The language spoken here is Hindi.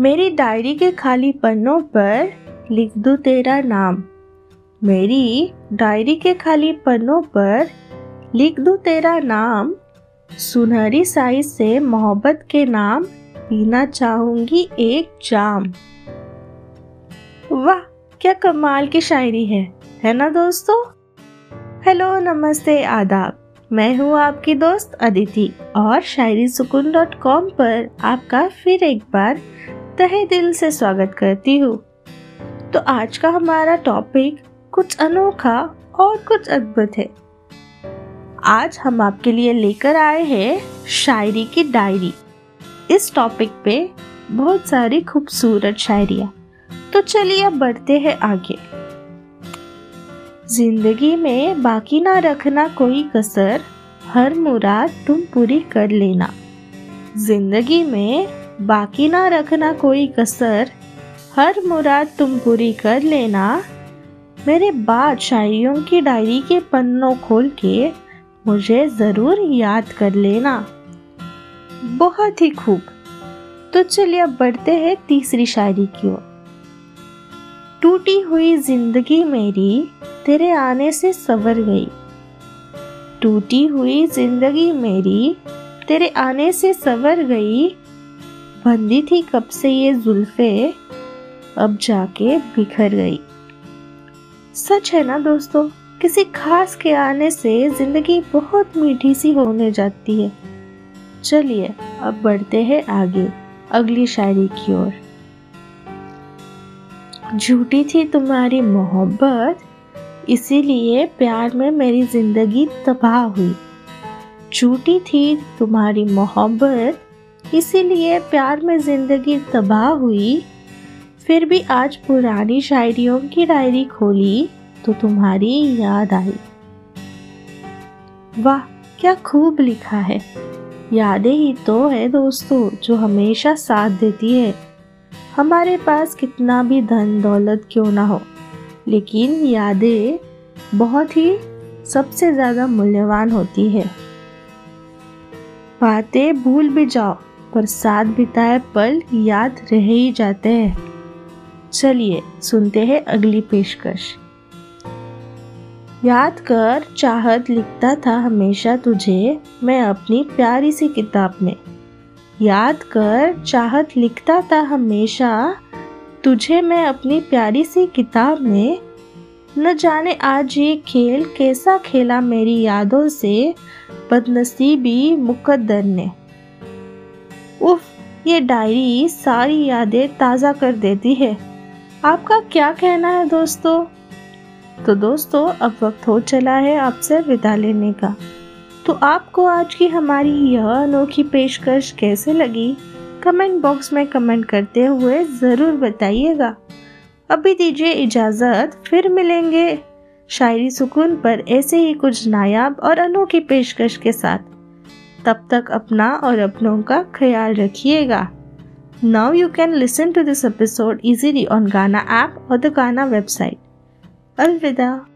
मेरी डायरी के खाली पन्नों पर लिख दूँ तेरा नाम। मेरी डायरी के खाली पन्नों पर लिख दूँ तेरा नाम। सुनहरी साई से मोहब्बत के नाम पीना चाहूँगी एक जाम। वाह, क्या कमाल की शायरी है है ना दोस्तों? हेलो, नमस्ते, आदाब। मैं हूँ आपकी दोस्त अदिति और शायरी सुकून डॉट कॉम पर आपका फिर एक बार तहे दिल से स्वागत करती हूँ। तो आज का हमारा टॉपिक कुछ अनोखा और कुछ अद्भुत है। आज हम आपके लिए लेकर आए हैं शायरी की डायरी। इस टॉपिक पे बहुत सारी खूबसूरत शायरिया। तो चलिए अब बढ़ते हैं आगे। ज़िंदगी में बाकी ना रखना कोई कसर, हर मुराद तुम पूरी कर लेना। ज़िंदगी में बाकी ना रखना कोई कसर। हर मुराद तुम पूरी कर लेना। मेरे बाद शायरियों की डायरी के पन्नों खोल के मुझे ज़रूर याद कर लेना। बहुत ही खूब। तो चलिए अब बढ़ते हैं तीसरी शायरी की ओर। टूटी हुई ज़िंदगी मेरी तेरे आने से सवर गई। टूटी हुई ज़िंदगी मेरी तेरे आने से सवर गई। बंदी थी कब से ये जुल्फे अब जाके बिखर गई। सच है ना दोस्तों? किसी खास के आने से ज़िंदगी बहुत मीठी सी होने जाती है। चलिए, अब बढ़ते हैं आगे, अगली शायरी की ओर। झूठी थी तुम्हारी मोहब्बत, इसीलिए प्यार में मेरी ज़िंदगी तबाह हुई। झूठी थी तुम्हारी मोहब्बत इसीलिए प्यार में ज़िंदगी तबाह हुई, फिर भी आज पुरानी शायरियों की डायरी खोली तो तुम्हारी याद आई। वाह, क्या खूब लिखा है। यादें ही तो है दोस्तों, जो हमेशा साथ देती है। हमारे पास कितना भी धन दौलत क्यों ना हो, लेकिन यादें बहुत ही सबसे ज़्यादा मूल्यवान होती है। बातें भूल भी जाओ पर साथ बिताए पल याद रह ही जाते हैं। चलिए, सुनते हैं अगली पेशकश। याद कर, चाहत लिखता था हमेशा तुझे, मैं अपनी प्यारी सी किताब में। याद कर, चाहत लिखता था हमेशा, तुझे मैं अपनी प्यारी सी किताब में। न जाने आज ये खेल कैसा खेला मेरी यादों से, बदनसीबी मुकद्दर ने। उफ, ये डायरी सारी यादें ताज़ा कर देती है। आपका क्या कहना है दोस्तों? तो दोस्तों, अब वक्त हो चला है आपसे विदा लेने का। तो आपको आज की हमारी यह अनोखी पेशकश कैसे लगी? कमेंट बॉक्स में कमेंट करते हुए ज़रूर बताइएगा। अभी दीजिए इजाज़त, फिर मिलेंगे। शायरी सुकून पर ऐसे ही कुछ नायाब और अनोखी पेशकश के साथ। तब तक अपना और अपनों का ख्याल रखिएगा। Now you can listen to this episode easily on Gaana app और द गाना वेबसाइट अलविदा।